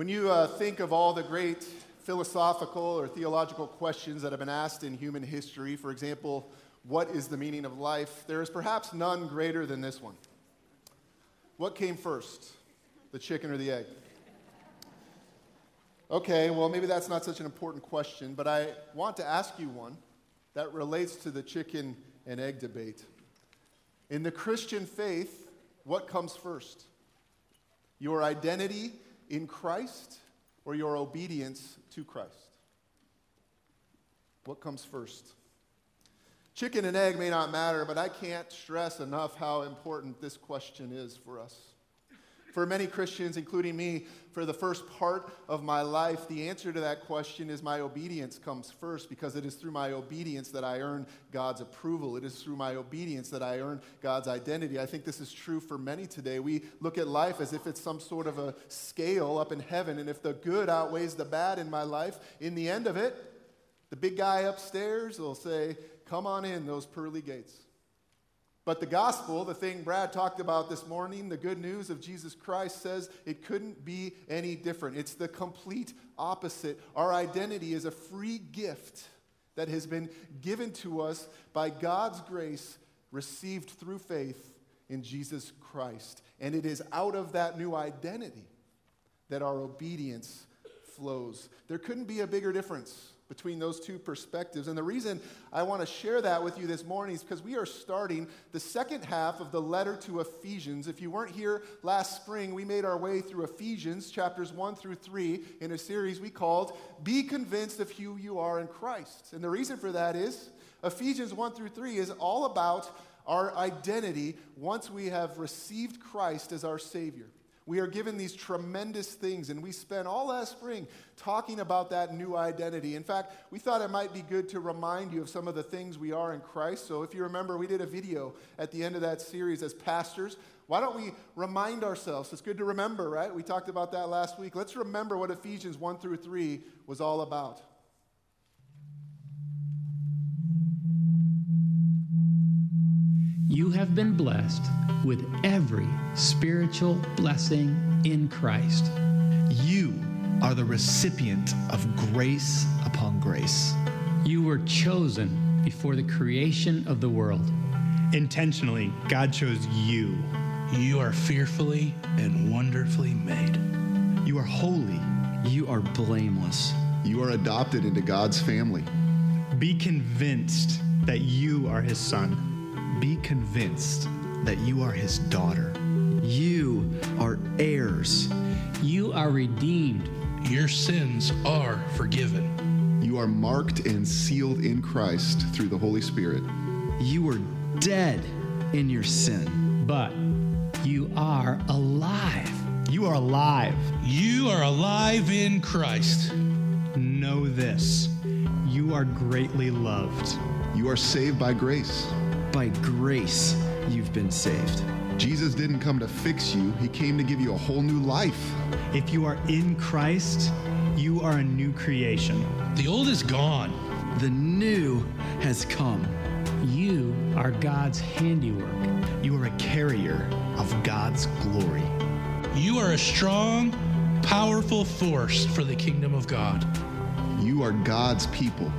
When you uh, think of all the great philosophical or theological questions that have been asked in human history, for example, what is the meaning of life? There is perhaps none greater than this one. What came first, the chicken or the egg? Okay, well, maybe that's not such an important question, but I want to ask you one that relates to the chicken and egg debate. In the Christian faith, what comes first? Your identity in Christ or your obedience to Christ? What comes first? Chicken and egg may not matter, but I can't stress enough how important this question is for us. For many Christians, including me, for the first part of my life, the answer to that question is my obedience comes first because it is through my obedience that I earn God's approval. It is through my obedience that I earn God's identity. I think this is true for many today. We look at life as if it's some sort of a scale up in heaven, and if the good outweighs the bad in my life, in the end of it, the big guy upstairs will say, Come on in those pearly gates. But the gospel, the thing Brad talked about this morning, the good news of Jesus Christ says it couldn't be any different. It's the complete opposite. Our identity is a free gift that has been given to us by God's grace, received through faith in Jesus Christ. And it is out of that new identity that our obedience flows. There couldn't be a bigger difference between those two perspectives. And the reason I want to share that with you this morning is because we are starting the second half of the letter to Ephesians. If you weren't here last spring, we made our way through Ephesians chapters 1 through 3 in a series we called Be Convinced of Who You Are in Christ. And the reason for that is Ephesians 1 through 3 is all about our identity once we have received Christ as our Savior. We are given these tremendous things, and we spent all last spring talking about that new identity. In fact, we thought it might be good to remind you of some of the things we are in Christ. So, if you remember, we did a video at the end of that series as pastors. Why don't we remind ourselves? It's good to remember, right? We talked about that last week. Let's remember what Ephesians 1 through 3 was all about. You have been blessed with every spiritual blessing in Christ. You are the recipient of grace upon grace. You were chosen before the creation of the world. Intentionally, God chose you. You are fearfully and wonderfully made. You are holy. You are blameless. You are adopted into God's family. Be convinced that you are his son be convinced that you are his daughter. You are heirs. You are redeemed. Your sins are forgiven. You are marked and sealed in Christ through the Holy Spirit. You were dead in your sin. But you are alive. You are alive. You are alive in Christ. Know this you are greatly loved. You are saved by grace. By grace, you've been saved. Jesus didn't come to fix you, He came to give you a whole new life. If you are in Christ, you are a new creation. The old is gone, the new has come. You are God's handiwork. You are a carrier of God's glory. You are a strong, powerful force for the kingdom of God. You are God's people.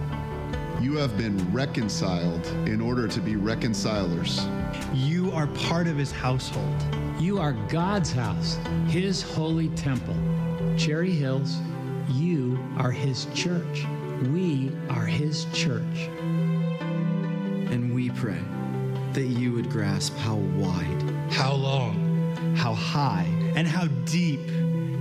You have been reconciled in order to be reconcilers. You are part of his household. You are God's house, his holy temple. Cherry Hills, you are his church. We are his church. And we pray that you would grasp how wide, how long, how high, and how deep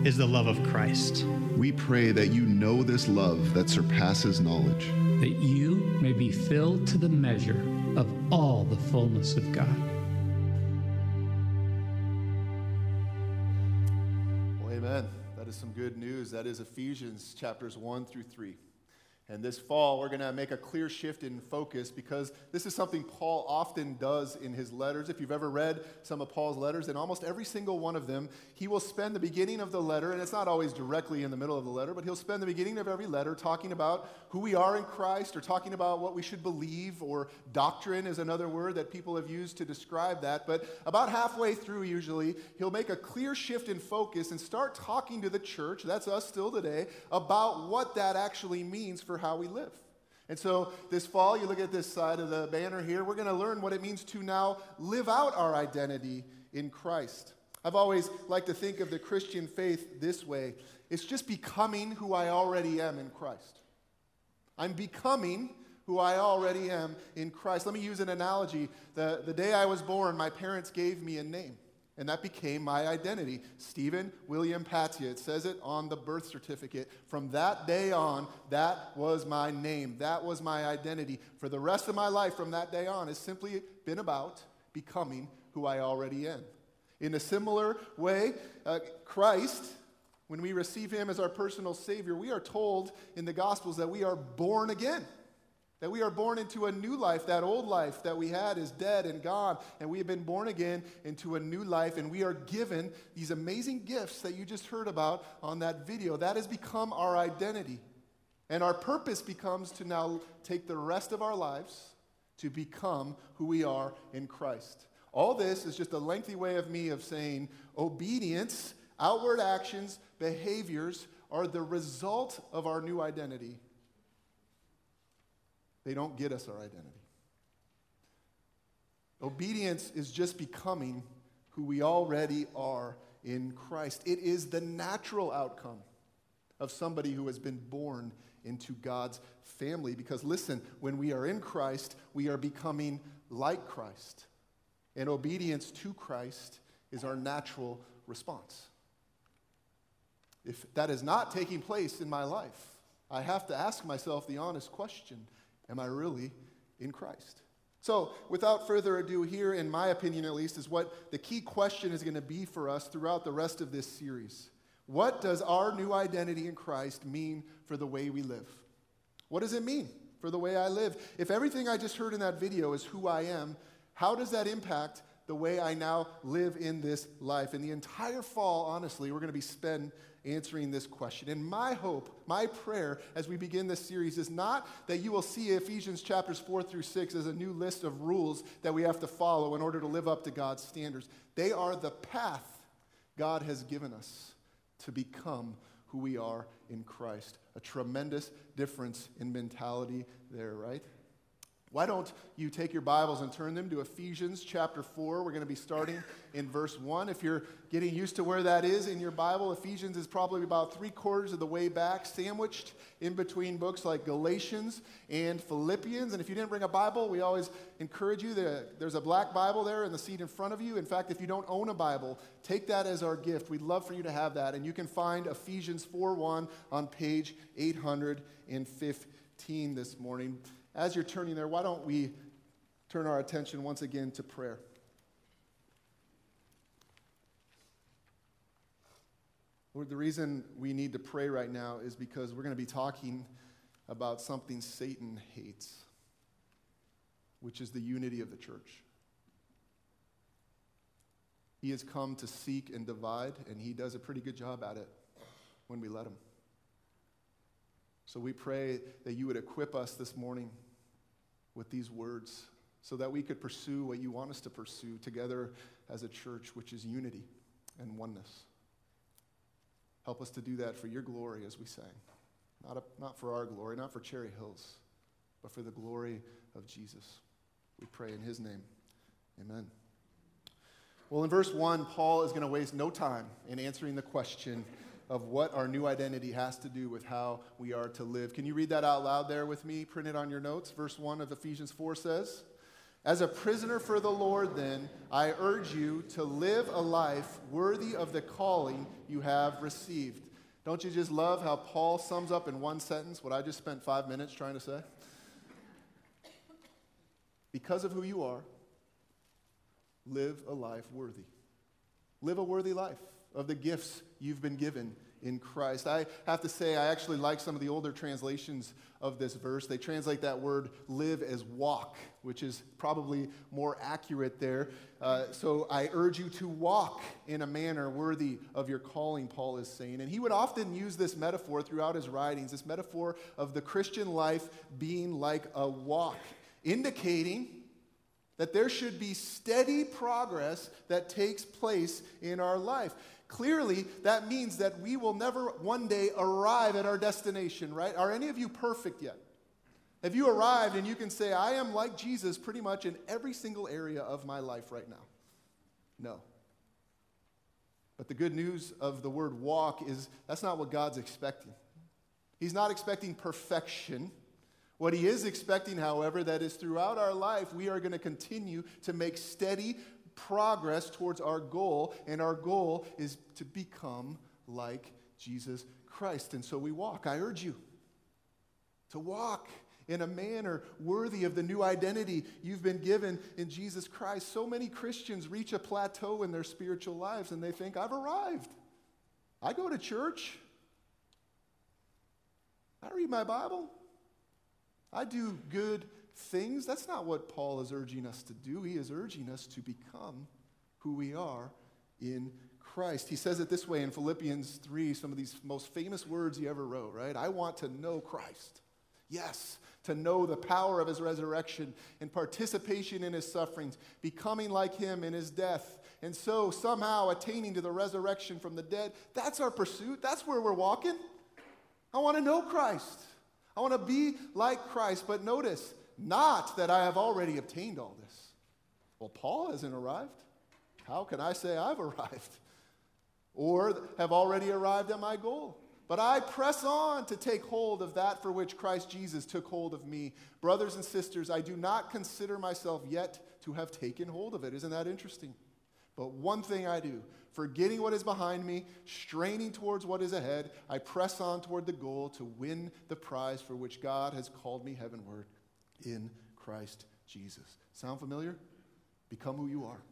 is the love of Christ. We pray that you know this love that surpasses knowledge that you may be filled to the measure of all the fullness of God. Well, amen. That is some good news. That is Ephesians chapters 1 through 3. And this fall, we're going to make a clear shift in focus because this is something Paul often does in his letters. If you've ever read some of Paul's letters, in almost every single one of them, he will spend the beginning of the letter, and it's not always directly in the middle of the letter, but he'll spend the beginning of every letter talking about who we are in Christ or talking about what we should believe, or doctrine is another word that people have used to describe that. But about halfway through, usually, he'll make a clear shift in focus and start talking to the church, that's us still today, about what that actually means for how we live. And so this fall, you look at this side of the banner here, we're going to learn what it means to now live out our identity in Christ. I've always liked to think of the Christian faith this way it's just becoming who I already am in Christ. I'm becoming who I already am in Christ. Let me use an analogy. The, the day I was born, my parents gave me a name. And that became my identity. Stephen William Patia. It says it on the birth certificate. From that day on, that was my name. That was my identity. For the rest of my life from that day on, has simply been about becoming who I already am. In a similar way, uh, Christ, when we receive him as our personal Savior, we are told in the Gospels that we are born again. That we are born into a new life. That old life that we had is dead and gone. And we have been born again into a new life. And we are given these amazing gifts that you just heard about on that video. That has become our identity. And our purpose becomes to now take the rest of our lives to become who we are in Christ. All this is just a lengthy way of me of saying obedience, outward actions, behaviors are the result of our new identity they don't get us our identity. Obedience is just becoming who we already are in Christ. It is the natural outcome of somebody who has been born into God's family. Because listen, when we are in Christ, we are becoming like Christ. And obedience to Christ is our natural response. If that is not taking place in my life, I have to ask myself the honest question Am I really in Christ? So, without further ado, here, in my opinion at least, is what the key question is going to be for us throughout the rest of this series. What does our new identity in Christ mean for the way we live? What does it mean for the way I live? If everything I just heard in that video is who I am, how does that impact the way I now live in this life? And the entire fall, honestly, we're going to be spent answering this question. And my hope, my prayer as we begin this series is not that you will see Ephesians chapters 4 through 6 as a new list of rules that we have to follow in order to live up to God's standards. They are the path God has given us to become who we are in Christ. A tremendous difference in mentality there, right? Why don't you take your Bibles and turn them to Ephesians chapter 4? We're going to be starting in verse 1. If you're getting used to where that is in your Bible, Ephesians is probably about three quarters of the way back, sandwiched in between books like Galatians and Philippians. And if you didn't bring a Bible, we always encourage you. That there's a black Bible there in the seat in front of you. In fact, if you don't own a Bible, take that as our gift. We'd love for you to have that. And you can find Ephesians 4 1 on page 815 this morning as you're turning there, why don't we turn our attention once again to prayer? Lord, the reason we need to pray right now is because we're going to be talking about something Satan hates, which is the unity of the church. He has come to seek and divide, and he does a pretty good job at it when we let him. So we pray that you would equip us this morning with these words so that we could pursue what you want us to pursue together as a church, which is unity and oneness. Help us to do that for your glory as we sang. Not, a, not for our glory, not for Cherry Hills, but for the glory of Jesus. We pray in his name. Amen. Well, in verse 1, Paul is going to waste no time in answering the question of what our new identity has to do with how we are to live. Can you read that out loud there with me? Print it on your notes. Verse 1 of Ephesians 4 says, As a prisoner for the Lord, then, I urge you to live a life worthy of the calling you have received. Don't you just love how Paul sums up in one sentence what I just spent five minutes trying to say? Because of who you are, live a life worthy. Live a worthy life of the gifts you've been given in Christ. I have to say, I actually like some of the older translations of this verse. They translate that word live as walk, which is probably more accurate there. Uh, so I urge you to walk in a manner worthy of your calling, Paul is saying. And he would often use this metaphor throughout his writings, this metaphor of the Christian life being like a walk, indicating that there should be steady progress that takes place in our life. Clearly, that means that we will never one day arrive at our destination, right? Are any of you perfect yet? Have you arrived and you can say, I am like Jesus pretty much in every single area of my life right now? No. But the good news of the word walk is that's not what God's expecting. He's not expecting perfection. What he is expecting, however, that is throughout our life, we are going to continue to make steady progress towards our goal, and our goal is to become like Jesus Christ. And so we walk. I urge you to walk in a manner worthy of the new identity you've been given in Jesus Christ. So many Christians reach a plateau in their spiritual lives and they think, I've arrived. I go to church. I read my Bible. I do good things. That's not what Paul is urging us to do. He is urging us to become who we are in Christ. He says it this way in Philippians 3, some of these most famous words he ever wrote, right? I want to know Christ. Yes, to know the power of his resurrection and participation in his sufferings, becoming like him in his death, and so somehow attaining to the resurrection from the dead. That's our pursuit. That's where we're walking. I want to know Christ. I want to be like Christ. But notice, not that I have already obtained all this. Well, Paul hasn't arrived. How can I say I've arrived? Or have already arrived at my goal? But I press on to take hold of that for which Christ Jesus took hold of me. Brothers and sisters, I do not consider myself yet to have taken hold of it. Isn't that interesting? But one thing I do, forgetting what is behind me, straining towards what is ahead, I press on toward the goal to win the prize for which God has called me heavenward in Christ Jesus. Sound familiar? Become who you are.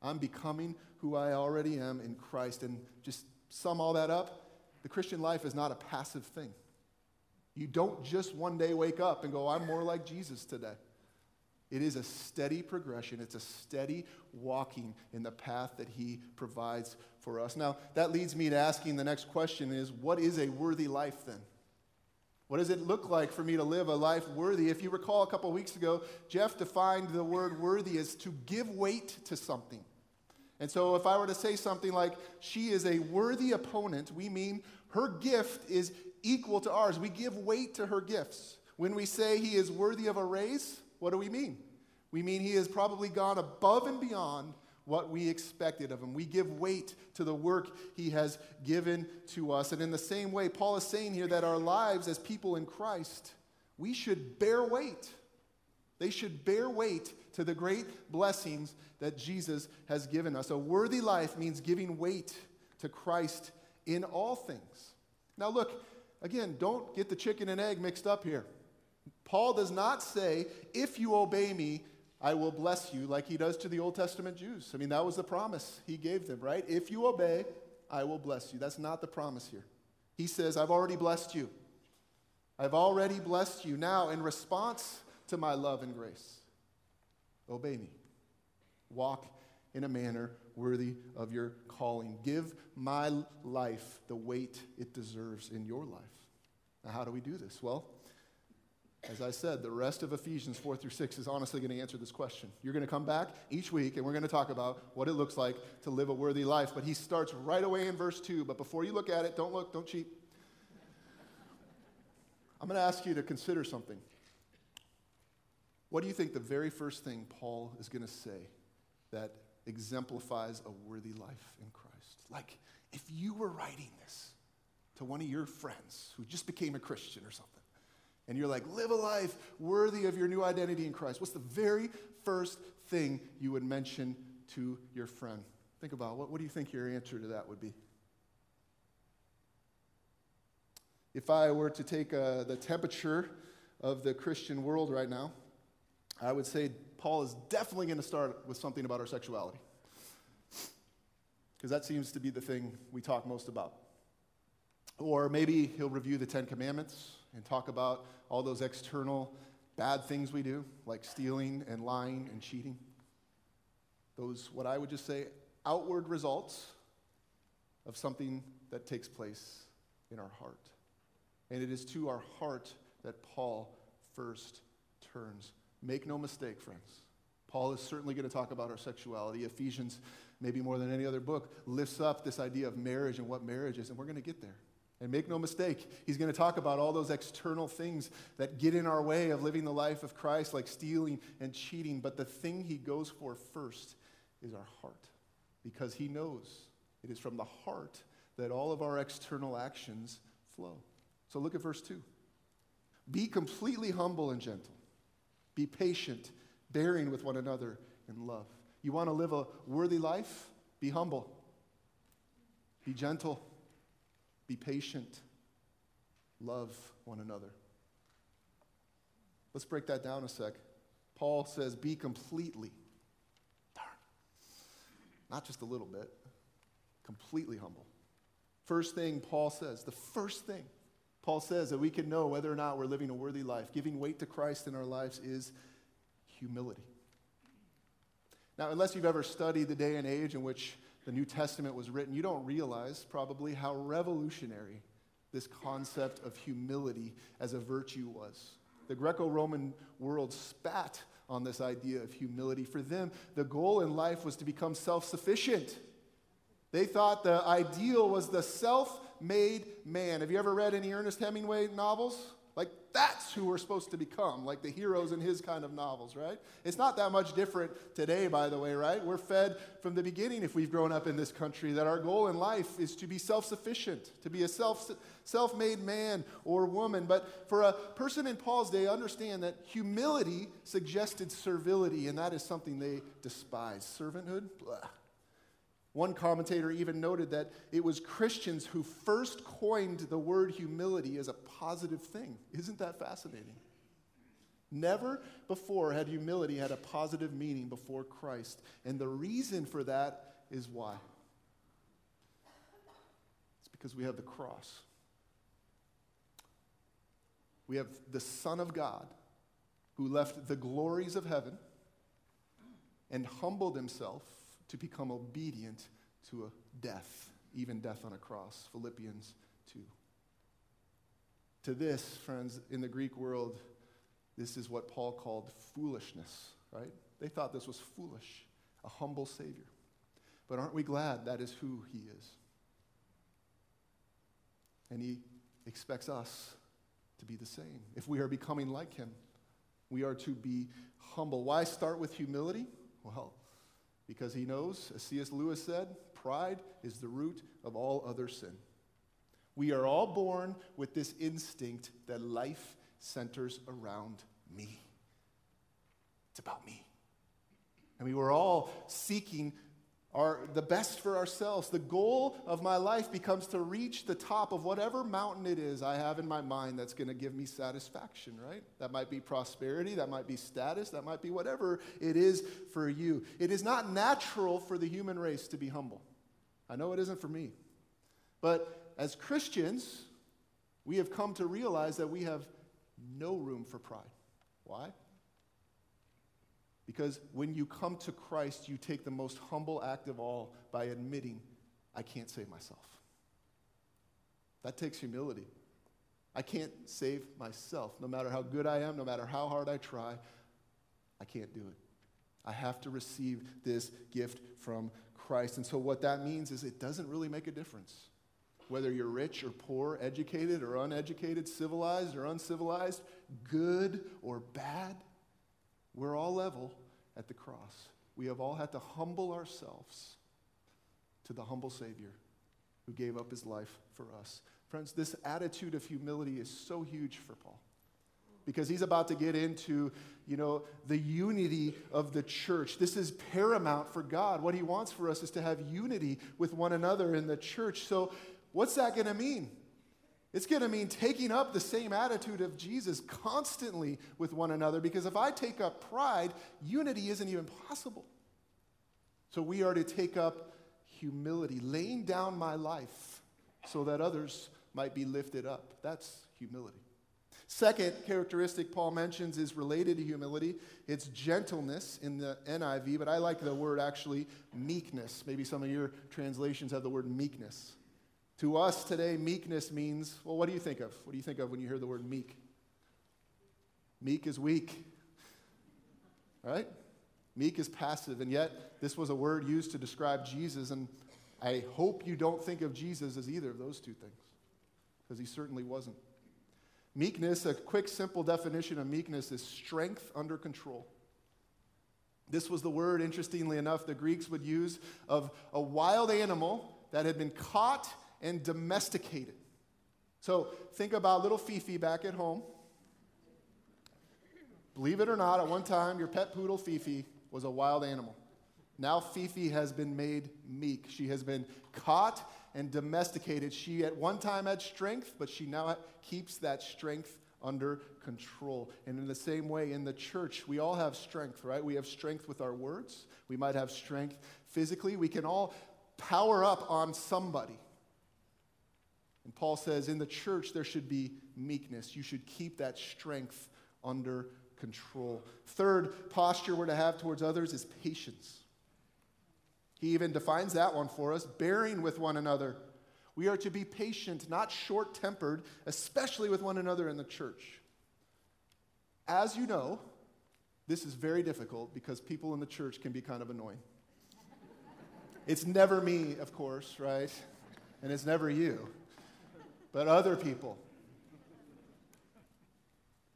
I'm becoming who I already am in Christ. And just sum all that up the Christian life is not a passive thing. You don't just one day wake up and go, I'm more like Jesus today. It is a steady progression. It's a steady walking in the path that he provides for us. Now, that leads me to asking the next question is what is a worthy life then? What does it look like for me to live a life worthy? If you recall a couple weeks ago, Jeff defined the word worthy as to give weight to something. And so, if I were to say something like, she is a worthy opponent, we mean her gift is equal to ours. We give weight to her gifts. When we say he is worthy of a raise, what do we mean? We mean he has probably gone above and beyond what we expected of him. We give weight to the work he has given to us. And in the same way, Paul is saying here that our lives as people in Christ, we should bear weight. They should bear weight to the great blessings that Jesus has given us. A worthy life means giving weight to Christ in all things. Now, look, again, don't get the chicken and egg mixed up here. Paul does not say, if you obey me, I will bless you, like he does to the Old Testament Jews. I mean, that was the promise he gave them, right? If you obey, I will bless you. That's not the promise here. He says, I've already blessed you. I've already blessed you. Now, in response to my love and grace, obey me. Walk in a manner worthy of your calling. Give my life the weight it deserves in your life. Now, how do we do this? Well, as I said, the rest of Ephesians 4 through 6 is honestly going to answer this question. You're going to come back each week and we're going to talk about what it looks like to live a worthy life. But he starts right away in verse 2. But before you look at it, don't look, don't cheat. I'm going to ask you to consider something. What do you think the very first thing Paul is going to say that exemplifies a worthy life in Christ. Like if you were writing this to one of your friends who just became a Christian or something, and you're like, live a life worthy of your new identity in Christ, what's the very first thing you would mention to your friend? Think about what, what do you think your answer to that would be? If I were to take uh, the temperature of the Christian world right now, I would say Paul is definitely going to start with something about our sexuality. Because that seems to be the thing we talk most about. Or maybe he'll review the Ten Commandments and talk about all those external bad things we do, like stealing and lying and cheating. Those, what I would just say, outward results of something that takes place in our heart. And it is to our heart that Paul first turns. Make no mistake, friends. Paul is certainly going to talk about our sexuality. Ephesians, maybe more than any other book, lifts up this idea of marriage and what marriage is, and we're going to get there. And make no mistake, he's going to talk about all those external things that get in our way of living the life of Christ, like stealing and cheating. But the thing he goes for first is our heart, because he knows it is from the heart that all of our external actions flow. So look at verse 2. Be completely humble and gentle. Be patient, bearing with one another in love. You want to live a worthy life? Be humble. Be gentle. Be patient. Love one another. Let's break that down a sec. Paul says, be completely. Darn. Not just a little bit, completely humble. First thing Paul says, the first thing Paul says that we can know whether or not we're living a worthy life, giving weight to Christ in our lives, is humility. Now, unless you've ever studied the day and age in which the New Testament was written, you don't realize probably how revolutionary this concept of humility as a virtue was. The Greco Roman world spat on this idea of humility. For them, the goal in life was to become self sufficient. They thought the ideal was the self made man. Have you ever read any Ernest Hemingway novels? Like, that's who we're supposed to become, like the heroes in his kind of novels, right? It's not that much different today, by the way, right? We're fed from the beginning, if we've grown up in this country, that our goal in life is to be self sufficient, to be a self self made man or woman. But for a person in Paul's day, understand that humility suggested servility, and that is something they despise. Servanthood? Blah. One commentator even noted that it was Christians who first coined the word humility as a positive thing. Isn't that fascinating? Never before had humility had a positive meaning before Christ. And the reason for that is why? It's because we have the cross. We have the Son of God who left the glories of heaven and humbled himself to become obedient to a death, even death on a cross. Philippians 2. To this, friends, in the Greek world, this is what Paul called foolishness, right? They thought this was foolish, a humble Savior. But aren't we glad that is who He is? And He expects us to be the same. If we are becoming like Him, we are to be humble. Why start with humility? Well, because he knows, as C.S. Lewis said, pride is the root of all other sin. We are all born with this instinct that life centers around me. It's about me. And we were all seeking are the best for ourselves. The goal of my life becomes to reach the top of whatever mountain it is I have in my mind that's going to give me satisfaction, right? That might be prosperity, that might be status, that might be whatever it is for you. It is not natural for the human race to be humble. I know it isn't for me. But as Christians, we have come to realize that we have no room for pride. Why? Because when you come to Christ, you take the most humble act of all by admitting, I can't save myself. That takes humility. I can't save myself. No matter how good I am, no matter how hard I try, I can't do it. I have to receive this gift from Christ. And so, what that means is it doesn't really make a difference whether you're rich or poor, educated or uneducated, civilized or uncivilized, good or bad. We're all level at the cross. We have all had to humble ourselves to the humble Savior who gave up his life for us. Friends, this attitude of humility is so huge for Paul because he's about to get into, you know, the unity of the church. This is paramount for God. What he wants for us is to have unity with one another in the church. So, what's that going to mean? It's going to mean taking up the same attitude of Jesus constantly with one another because if I take up pride, unity isn't even possible. So we are to take up humility, laying down my life so that others might be lifted up. That's humility. Second characteristic Paul mentions is related to humility. It's gentleness in the NIV, but I like the word actually meekness. Maybe some of your translations have the word meekness. To us today, meekness means, well, what do you think of? What do you think of when you hear the word meek? Meek is weak, right? Meek is passive, and yet this was a word used to describe Jesus, and I hope you don't think of Jesus as either of those two things, because he certainly wasn't. Meekness, a quick, simple definition of meekness is strength under control. This was the word, interestingly enough, the Greeks would use of a wild animal that had been caught and domesticated. So think about little Fifi back at home. Believe it or not, at one time, your pet poodle Fifi was a wild animal. Now Fifi has been made meek. She has been caught and domesticated. She at one time had strength, but she now keeps that strength under control. And in the same way, in the church, we all have strength, right? We have strength with our words. We might have strength physically. We can all power up on somebody. And Paul says in the church, there should be meekness. You should keep that strength under control. Third posture we're to have towards others is patience. He even defines that one for us bearing with one another. We are to be patient, not short tempered, especially with one another in the church. As you know, this is very difficult because people in the church can be kind of annoying. it's never me, of course, right? And it's never you, but other people.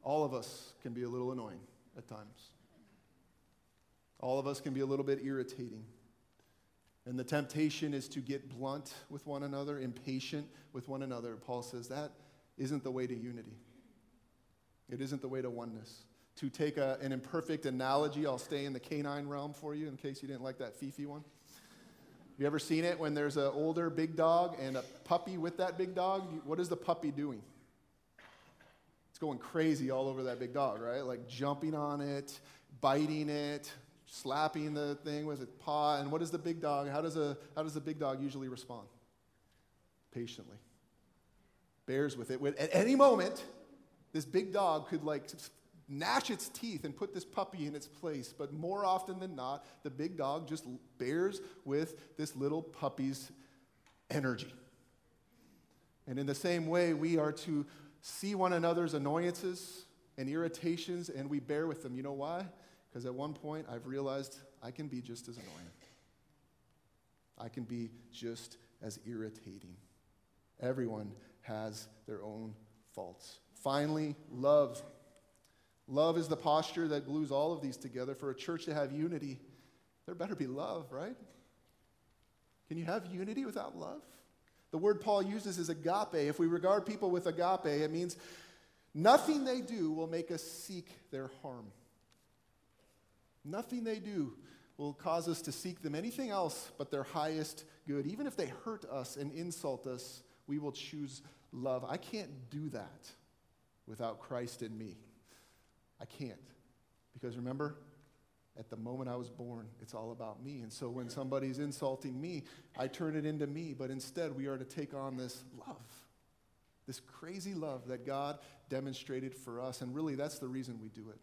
All of us can be a little annoying at times. All of us can be a little bit irritating. And the temptation is to get blunt with one another, impatient with one another. Paul says that isn't the way to unity. It isn't the way to oneness. To take a, an imperfect analogy, I'll stay in the canine realm for you in case you didn't like that Fifi one. Have you ever seen it when there's an older big dog and a puppy with that big dog? What is the puppy doing? It's going crazy all over that big dog, right? Like jumping on it, biting it, slapping the thing with its paw. And what does the big dog, how does, a, how does the big dog usually respond? Patiently. Bears with it. At any moment, this big dog could like gnash its teeth and put this puppy in its place. But more often than not, the big dog just bears with this little puppy's energy. And in the same way, we are to see one another's annoyances and irritations and we bear with them. You know why? Because at one point, I've realized I can be just as annoying. I can be just as irritating. Everyone has their own faults. Finally, love. Love is the posture that glues all of these together. For a church to have unity, there better be love, right? Can you have unity without love? The word Paul uses is agape. If we regard people with agape, it means nothing they do will make us seek their harm. Nothing they do will cause us to seek them anything else but their highest good. Even if they hurt us and insult us, we will choose love. I can't do that without Christ in me. I can't. Because remember, at the moment I was born, it's all about me. And so when somebody's insulting me, I turn it into me. But instead, we are to take on this love, this crazy love that God demonstrated for us. And really, that's the reason we do it.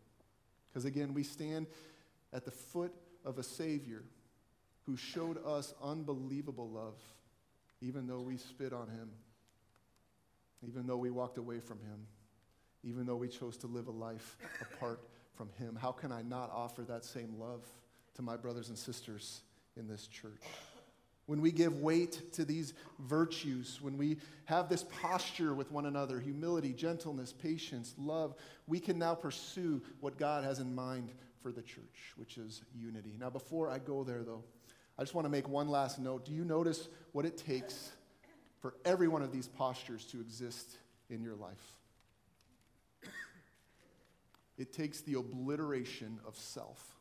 Because again, we stand at the foot of a Savior who showed us unbelievable love, even though we spit on him, even though we walked away from him, even though we chose to live a life apart from him. How can I not offer that same love to my brothers and sisters in this church? When we give weight to these virtues, when we have this posture with one another humility, gentleness, patience, love we can now pursue what God has in mind for the church, which is unity. Now, before I go there, though, I just want to make one last note. Do you notice what it takes for every one of these postures to exist in your life? It takes the obliteration of self,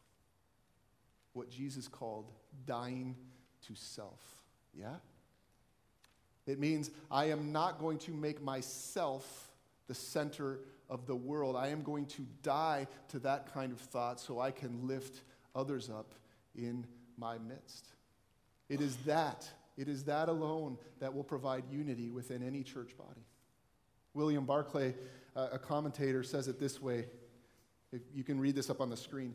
what Jesus called dying to self. Yeah? It means I am not going to make myself the center of the world. I am going to die to that kind of thought so I can lift others up in my midst. It is that It is that alone that will provide unity within any church body. William Barclay, a commentator, says it this way. If you can read this up on the screen.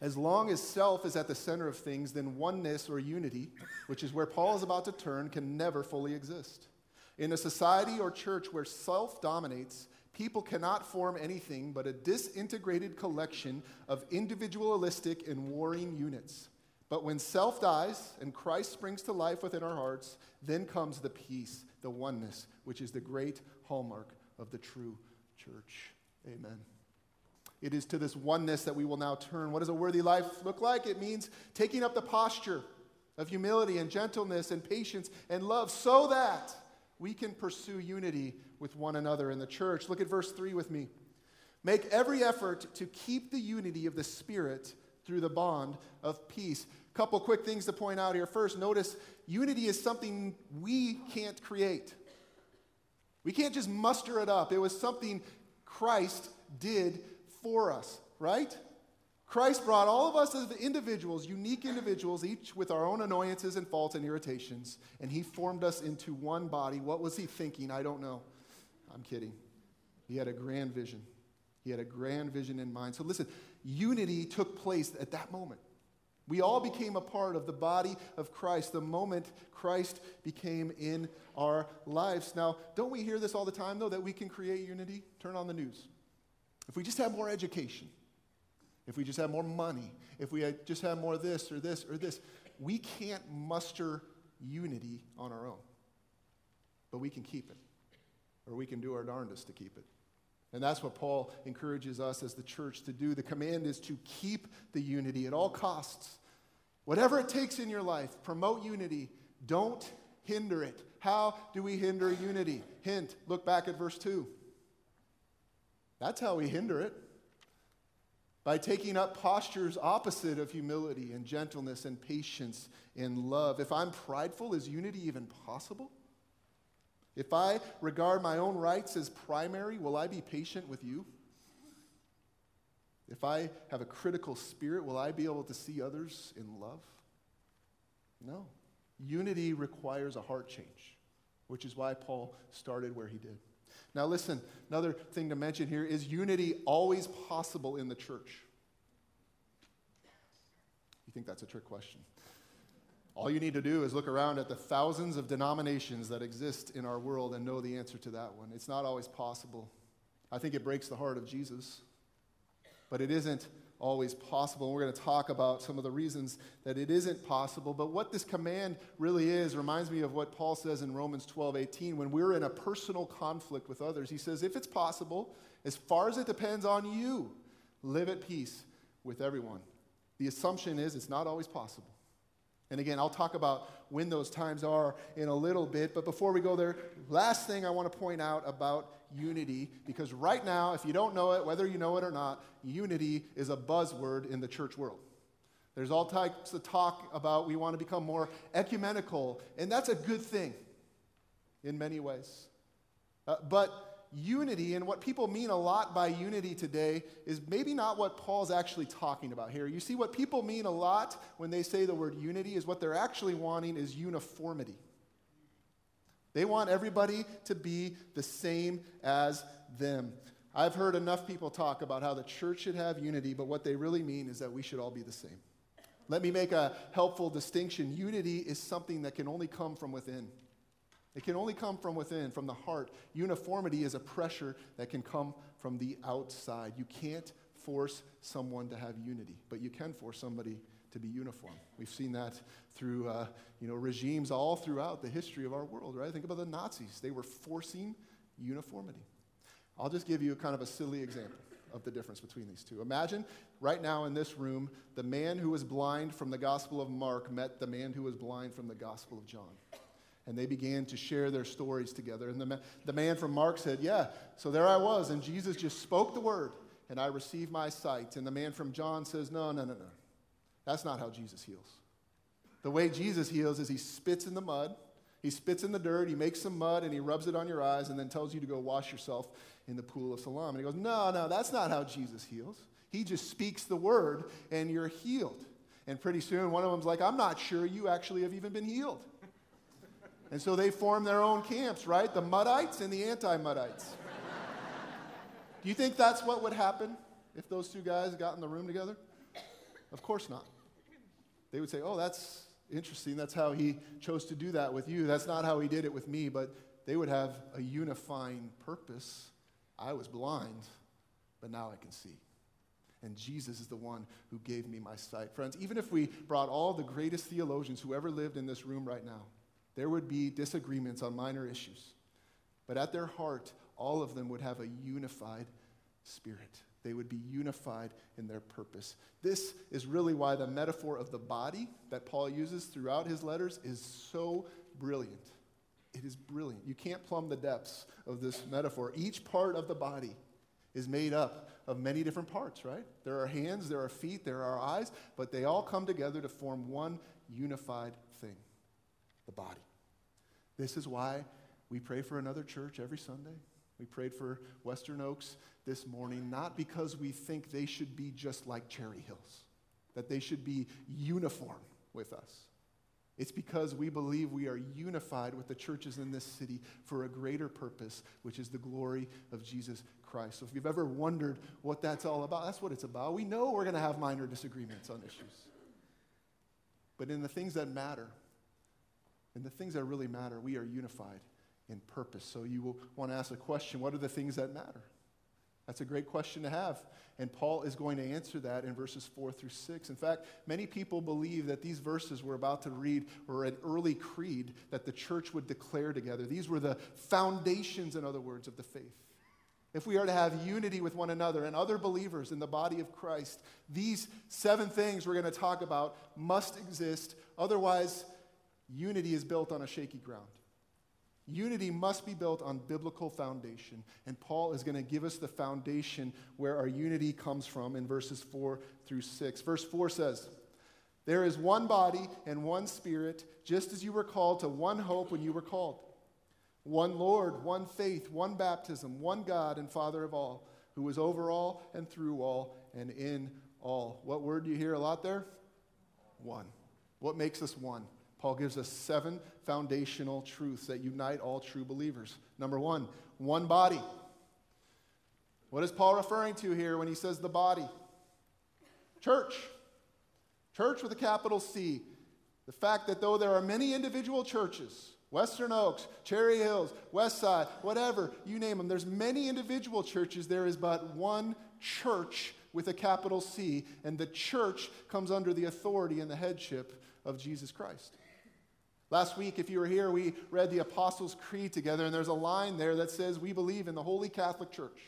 As long as self is at the center of things, then oneness or unity, which is where Paul is about to turn, can never fully exist. In a society or church where self dominates, people cannot form anything but a disintegrated collection of individualistic and warring units. But when self dies and Christ springs to life within our hearts, then comes the peace, the oneness, which is the great hallmark of the true church. Amen. It is to this oneness that we will now turn. What does a worthy life look like? It means taking up the posture of humility and gentleness and patience and love so that we can pursue unity with one another in the church. Look at verse 3 with me. Make every effort to keep the unity of the Spirit through the bond of peace. Couple quick things to point out here. First, notice unity is something we can't create. We can't just muster it up. It was something Christ did for us, right? Christ brought all of us as individuals, unique individuals, each with our own annoyances and faults and irritations, and He formed us into one body. What was He thinking? I don't know. I'm kidding. He had a grand vision. He had a grand vision in mind. So listen, unity took place at that moment. We all became a part of the body of Christ the moment Christ became in our lives. Now, don't we hear this all the time, though, that we can create unity? Turn on the news. If we just have more education, if we just have more money, if we just have more this or this or this, we can't muster unity on our own. But we can keep it, or we can do our darndest to keep it. And that's what Paul encourages us as the church to do. The command is to keep the unity at all costs. Whatever it takes in your life, promote unity. Don't hinder it. How do we hinder unity? Hint, look back at verse 2. That's how we hinder it. By taking up postures opposite of humility and gentleness and patience and love. If I'm prideful, is unity even possible? If I regard my own rights as primary, will I be patient with you? If I have a critical spirit, will I be able to see others in love? No. Unity requires a heart change, which is why Paul started where he did. Now, listen, another thing to mention here is unity always possible in the church? You think that's a trick question? All you need to do is look around at the thousands of denominations that exist in our world and know the answer to that one. It's not always possible. I think it breaks the heart of Jesus, but it isn't always possible. And we're going to talk about some of the reasons that it isn't possible. But what this command really is reminds me of what Paul says in Romans 12 18. When we're in a personal conflict with others, he says, if it's possible, as far as it depends on you, live at peace with everyone. The assumption is it's not always possible. And again, I'll talk about when those times are in a little bit. But before we go there, last thing I want to point out about unity, because right now, if you don't know it, whether you know it or not, unity is a buzzword in the church world. There's all types of talk about we want to become more ecumenical, and that's a good thing in many ways. Uh, but unity, and what people mean a lot by unity today, is maybe not what Paul's actually talking about here. You see, what people mean a lot when they say the word unity is what they're actually wanting is uniformity. They want everybody to be the same as them. I've heard enough people talk about how the church should have unity, but what they really mean is that we should all be the same. Let me make a helpful distinction. Unity is something that can only come from within. It can only come from within, from the heart. Uniformity is a pressure that can come from the outside. You can't force someone to have unity, but you can force somebody to be uniform. We've seen that through uh, you know, regimes all throughout the history of our world, right? Think about the Nazis. They were forcing uniformity. I'll just give you kind of a silly example of the difference between these two. Imagine right now in this room, the man who was blind from the Gospel of Mark met the man who was blind from the Gospel of John and they began to share their stories together. And the, the man from Mark said, Yeah, so there I was, and Jesus just spoke the word, and I received my sight. And the man from John says, No, no, no, no. That's not how Jesus heals. The way Jesus heals is he spits in the mud, he spits in the dirt, he makes some mud, and he rubs it on your eyes, and then tells you to go wash yourself in the pool of Siloam. And he goes, No, no, that's not how Jesus heals. He just speaks the word, and you're healed. And pretty soon, one of them's like, I'm not sure you actually have even been healed. And so they form their own camps, right? The Muddites and the anti Muddites. Do you think that's what would happen if those two guys got in the room together? Of course not. They would say, oh, that's interesting. That's how he chose to do that with you. That's not how he did it with me. But they would have a unifying purpose. I was blind, but now I can see. And Jesus is the one who gave me my sight. Friends, even if we brought all the greatest theologians who ever lived in this room right now, there would be disagreements on minor issues. But at their heart, all of them would have a unified spirit. They would be unified in their purpose. This is really why the metaphor of the body that Paul uses throughout his letters is so brilliant. It is brilliant. You can't plumb the depths of this metaphor. Each part of the body is made up of many different parts, right? There are hands, there are feet, there are eyes, but they all come together to form one unified thing the body. This is why we pray for another church every Sunday. We prayed for Western Oaks this morning, not because we think they should be just like Cherry Hills, that they should be uniform with us. It's because we believe we are unified with the churches in this city for a greater purpose, which is the glory of Jesus Christ. So if you've ever wondered what that's all about, that's what it's about. We know we're going to have minor disagreements on issues. But in the things that matter, in the things that really matter, we are unified in purpose. So you will want to ask a question what are the things that matter? That's a great question to have. And Paul is going to answer that in verses 4 through 6. In fact, many people believe that these verses we're about to read were an early creed that the church would declare together. These were the foundations, in other words, of the faith. If we are to have unity with one another and other believers in the body of Christ, these seven things we're going to talk about must exist. Otherwise, unity is built on a shaky ground. Unity must be built on biblical foundation. And Paul is going to give us the foundation where our unity comes from in verses 4 through 6. Verse 4 says, There is one body and one spirit, just as you were called to one hope when you were called. One Lord, one faith, one baptism, one God and Father of all, who is over all and through all and in all. What word do you hear a lot there? One. What makes us one? Paul gives us seven foundational truths that unite all true believers. Number one, one body. What is Paul referring to here when he says the body? Church. Church with a capital C. The fact that though there are many individual churches, Western Oaks, Cherry Hills, West Side, whatever, you name them, there's many individual churches, there is but one church with a capital C, and the church comes under the authority and the headship of Jesus Christ. Last week, if you were here, we read the Apostles' Creed together, and there's a line there that says, We believe in the Holy Catholic Church.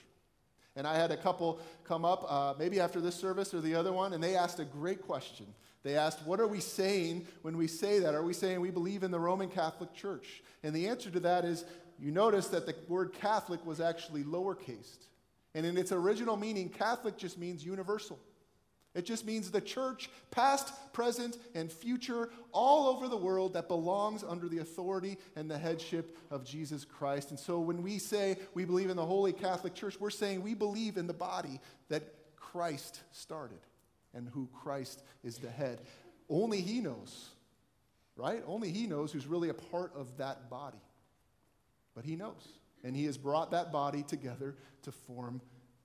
And I had a couple come up, uh, maybe after this service or the other one, and they asked a great question. They asked, What are we saying when we say that? Are we saying we believe in the Roman Catholic Church? And the answer to that is you notice that the word Catholic was actually lowercased. And in its original meaning, Catholic just means universal. It just means the church, past, present, and future, all over the world that belongs under the authority and the headship of Jesus Christ. And so when we say we believe in the Holy Catholic Church, we're saying we believe in the body that Christ started and who Christ is the head. Only He knows, right? Only He knows who's really a part of that body. But He knows. And He has brought that body together to form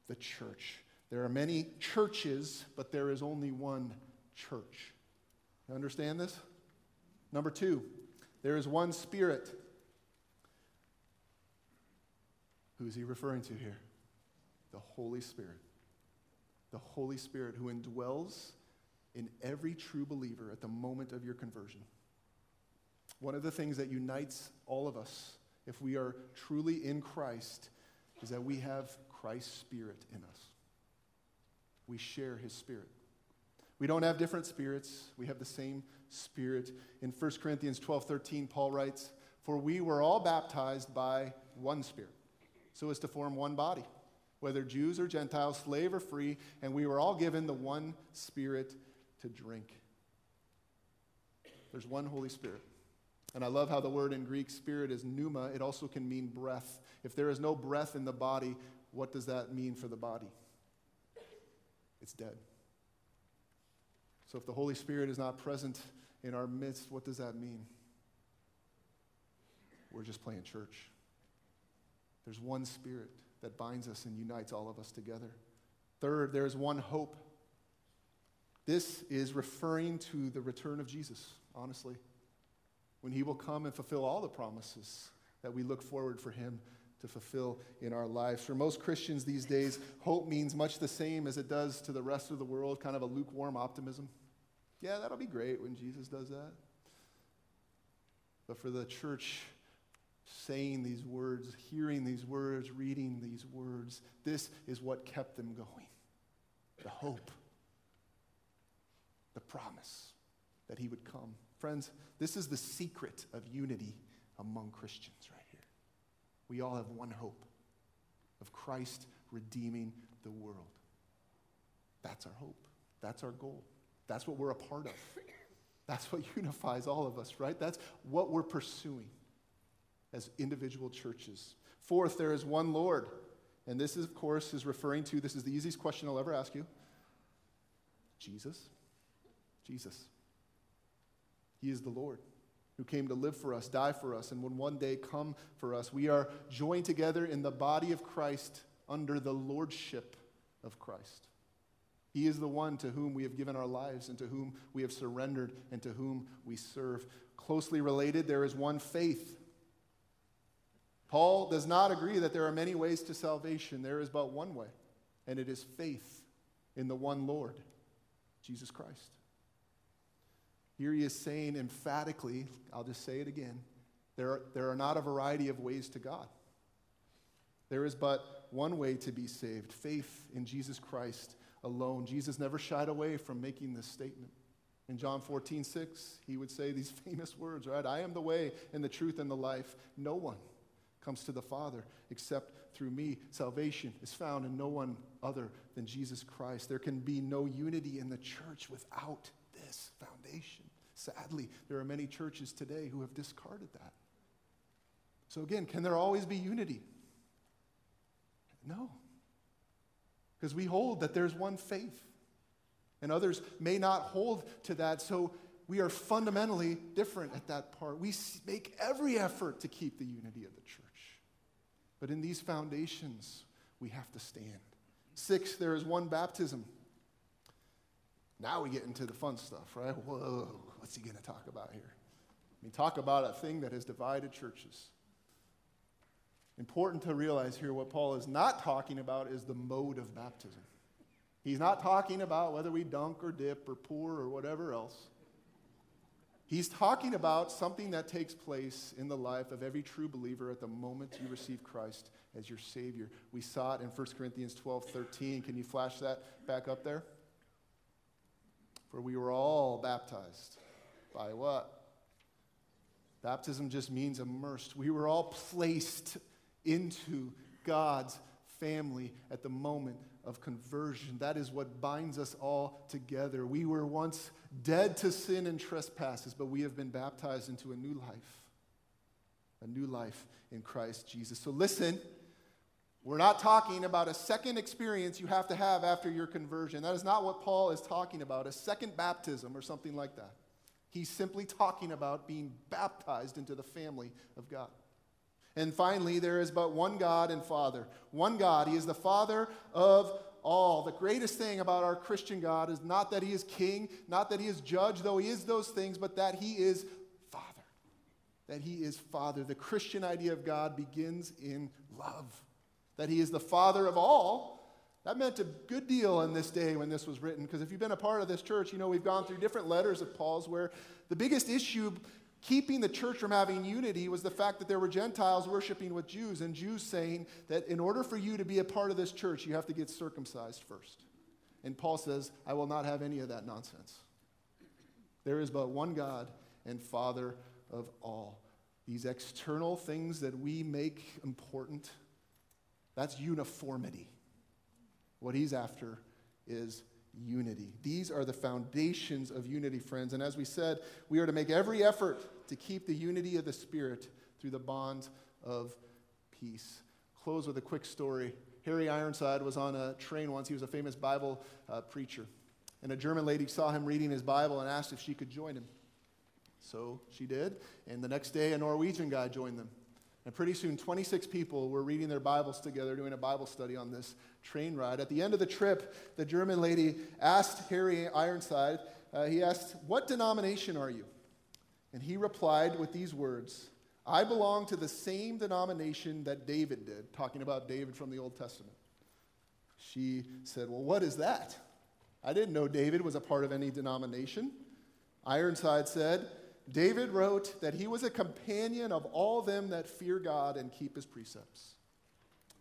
the church. There are many churches, but there is only one church. You understand this? Number two, there is one Spirit. Who is he referring to here? The Holy Spirit. The Holy Spirit who indwells in every true believer at the moment of your conversion. One of the things that unites all of us, if we are truly in Christ, is that we have Christ's Spirit in us we share his spirit. We don't have different spirits, we have the same spirit. In 1 Corinthians 12 13, Paul writes, For we were all baptized by one spirit, so as to form one body, whether Jews or Gentiles, slave or free, and we were all given the one spirit to drink. There's one Holy Spirit. And I love how the word in Greek spirit is pneuma. It also can mean breath. If there is no breath in the body, what does that mean for the body? It's dead. So if the Holy Spirit is not present in our midst, what does that mean? we're just playing church. There's one spirit that binds us and unites all of us together. Third, there's one hope. This is referring to the return of Jesus, honestly, when he will come and fulfill all the promises that we look forward for him to fulfill in our lives. For most Christians these days, hope means much the same as it does to the rest of the world, kind of a lukewarm optimism. Yeah, that'll be great when Jesus does that. But for the church saying these words, hearing these words, reading these words, this is what kept them going the hope, the promise that he would come. Friends, this is the secret of unity among Christians. We all have one hope of Christ redeeming the world. That's our hope. That's our goal. That's what we're a part of. That's what unifies all of us, right? That's what we're pursuing as individual churches. Fourth, there is one Lord. And this, is, of course, is referring to this is the easiest question I'll ever ask you Jesus. Jesus. He is the Lord who came to live for us, die for us, and would one day come for us. We are joined together in the body of Christ under the lordship of Christ. He is the one to whom we have given our lives and to whom we have surrendered and to whom we serve. Closely related, there is one faith. Paul does not agree that there are many ways to salvation. There is but one way, and it is faith in the one Lord, Jesus Christ. Here he is saying emphatically, I'll just say it again, there are, there are not a variety of ways to God. There is but one way to be saved faith in Jesus Christ alone. Jesus never shied away from making this statement. In John 14, 6, he would say these famous words, right? I am the way and the truth and the life. No one comes to the Father except through me. Salvation is found in no one other than Jesus Christ. There can be no unity in the church without foundation. Sadly, there are many churches today who have discarded that. So, again, can there always be unity? No. Because we hold that there's one faith, and others may not hold to that. So, we are fundamentally different at that part. We make every effort to keep the unity of the church. But in these foundations, we have to stand. Six, there is one baptism. Now we get into the fun stuff, right? Whoa, what's he going to talk about here? I mean, talk about a thing that has divided churches. Important to realize here what Paul is not talking about is the mode of baptism. He's not talking about whether we dunk or dip or pour or whatever else. He's talking about something that takes place in the life of every true believer at the moment you receive Christ as your Savior. We saw it in 1 Corinthians 12 13. Can you flash that back up there? For we were all baptized. By what? Baptism just means immersed. We were all placed into God's family at the moment of conversion. That is what binds us all together. We were once dead to sin and trespasses, but we have been baptized into a new life. A new life in Christ Jesus. So listen, we're not talking about a second experience you have to have after your conversion. That is not what Paul is talking about, a second baptism or something like that. He's simply talking about being baptized into the family of God. And finally, there is but one God and Father. One God. He is the Father of all. The greatest thing about our Christian God is not that He is King, not that He is Judge, though He is those things, but that He is Father. That He is Father. The Christian idea of God begins in love. That He is the Father of all. That meant a good deal in this day when this was written, because if you've been a part of this church, you know we've gone through different letters of Paul's where the biggest issue keeping the church from having unity was the fact that there were Gentiles worshiping with Jews, and Jews saying that in order for you to be a part of this church, you have to get circumcised first. And Paul says, I will not have any of that nonsense. There is but one God and Father of all. These external things that we make important, that's uniformity. What he's after is unity. These are the foundations of unity, friends. And as we said, we are to make every effort to keep the unity of the Spirit through the bonds of peace. Close with a quick story. Harry Ironside was on a train once. He was a famous Bible uh, preacher. And a German lady saw him reading his Bible and asked if she could join him. So she did. And the next day, a Norwegian guy joined them. And pretty soon, 26 people were reading their Bibles together, doing a Bible study on this train ride. At the end of the trip, the German lady asked Harry Ironside, uh, he asked, What denomination are you? And he replied with these words I belong to the same denomination that David did, talking about David from the Old Testament. She said, Well, what is that? I didn't know David was a part of any denomination. Ironside said, David wrote that he was a companion of all them that fear God and keep his precepts.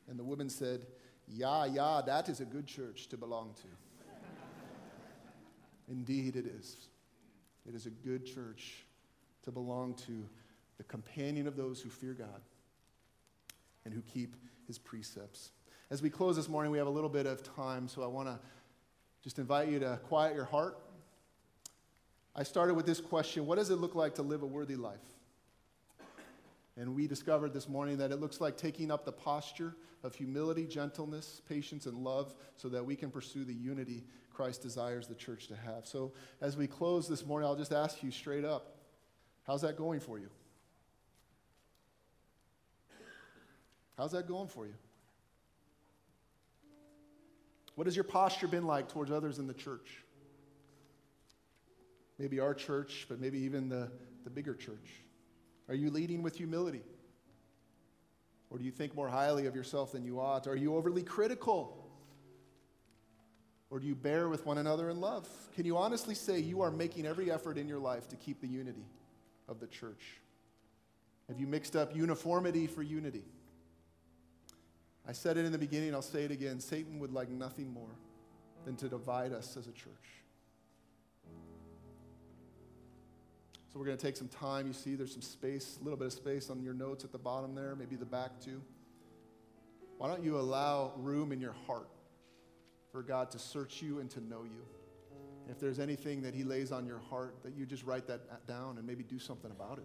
And the woman said, Yeah, yeah, that is a good church to belong to. Indeed, it is. It is a good church to belong to the companion of those who fear God and who keep his precepts. As we close this morning, we have a little bit of time, so I want to just invite you to quiet your heart I started with this question What does it look like to live a worthy life? And we discovered this morning that it looks like taking up the posture of humility, gentleness, patience, and love so that we can pursue the unity Christ desires the church to have. So, as we close this morning, I'll just ask you straight up how's that going for you? How's that going for you? What has your posture been like towards others in the church? Maybe our church, but maybe even the, the bigger church? Are you leading with humility? Or do you think more highly of yourself than you ought? Are you overly critical? Or do you bear with one another in love? Can you honestly say you are making every effort in your life to keep the unity of the church? Have you mixed up uniformity for unity? I said it in the beginning, I'll say it again. Satan would like nothing more than to divide us as a church. So we're going to take some time. You see, there's some space, a little bit of space on your notes at the bottom there, maybe the back too. Why don't you allow room in your heart for God to search you and to know you? if there's anything that He lays on your heart, that you just write that down and maybe do something about it.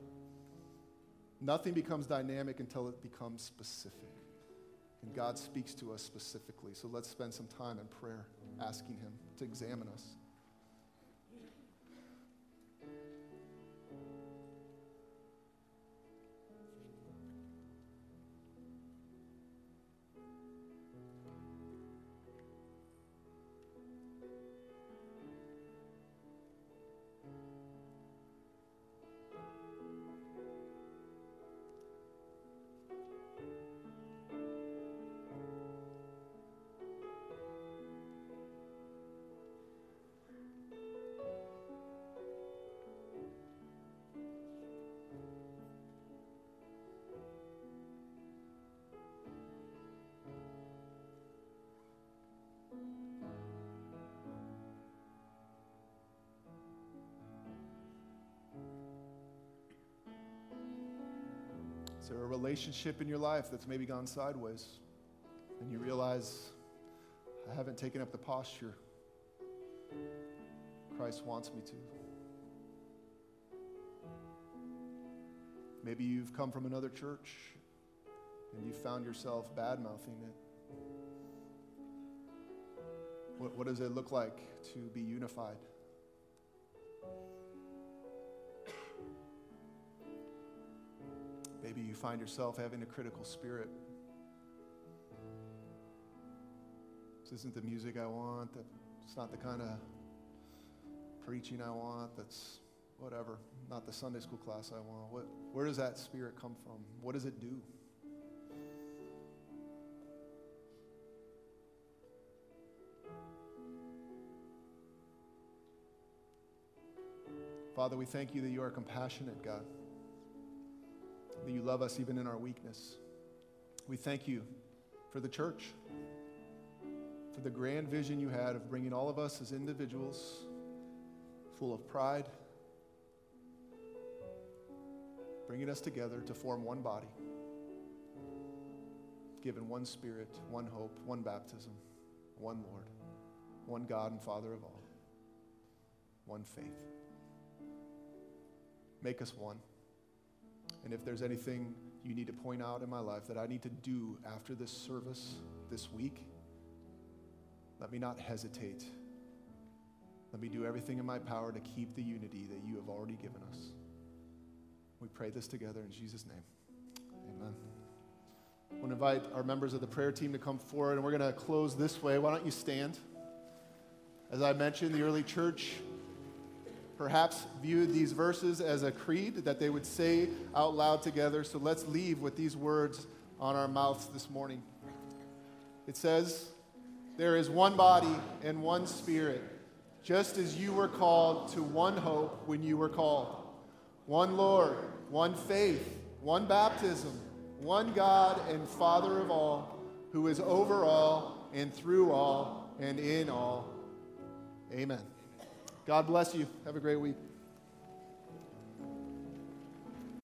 Nothing becomes dynamic until it becomes specific. And God speaks to us specifically. So let's spend some time in prayer asking Him to examine us. Is there a relationship in your life that's maybe gone sideways? And you realize, I haven't taken up the posture Christ wants me to. Maybe you've come from another church and you found yourself bad mouthing it. What, what does it look like to be unified? Find yourself having a critical spirit. This isn't the music I want. It's not the kind of preaching I want. That's whatever. Not the Sunday school class I want. What, where does that spirit come from? What does it do? Father, we thank you that you are compassionate, God that you love us even in our weakness. We thank you for the church, for the grand vision you had of bringing all of us as individuals full of pride, bringing us together to form one body, given one spirit, one hope, one baptism, one Lord, one God and Father of all, one faith. Make us one. And if there's anything you need to point out in my life that I need to do after this service this week, let me not hesitate. Let me do everything in my power to keep the unity that you have already given us. We pray this together in Jesus' name. Amen. I want to invite our members of the prayer team to come forward, and we're going to close this way. Why don't you stand? As I mentioned, the early church perhaps viewed these verses as a creed that they would say out loud together. So let's leave with these words on our mouths this morning. It says, There is one body and one spirit, just as you were called to one hope when you were called. One Lord, one faith, one baptism, one God and Father of all, who is over all and through all and in all. Amen. God bless you. Have a great week.